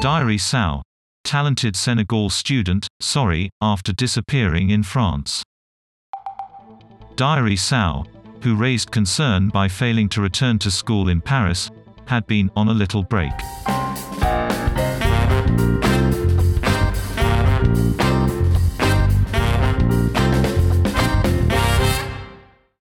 Diary Sow. Talented Senegal student, sorry, after disappearing in France. Diary Sow, who raised concern by failing to return to school in Paris, had been on a little break.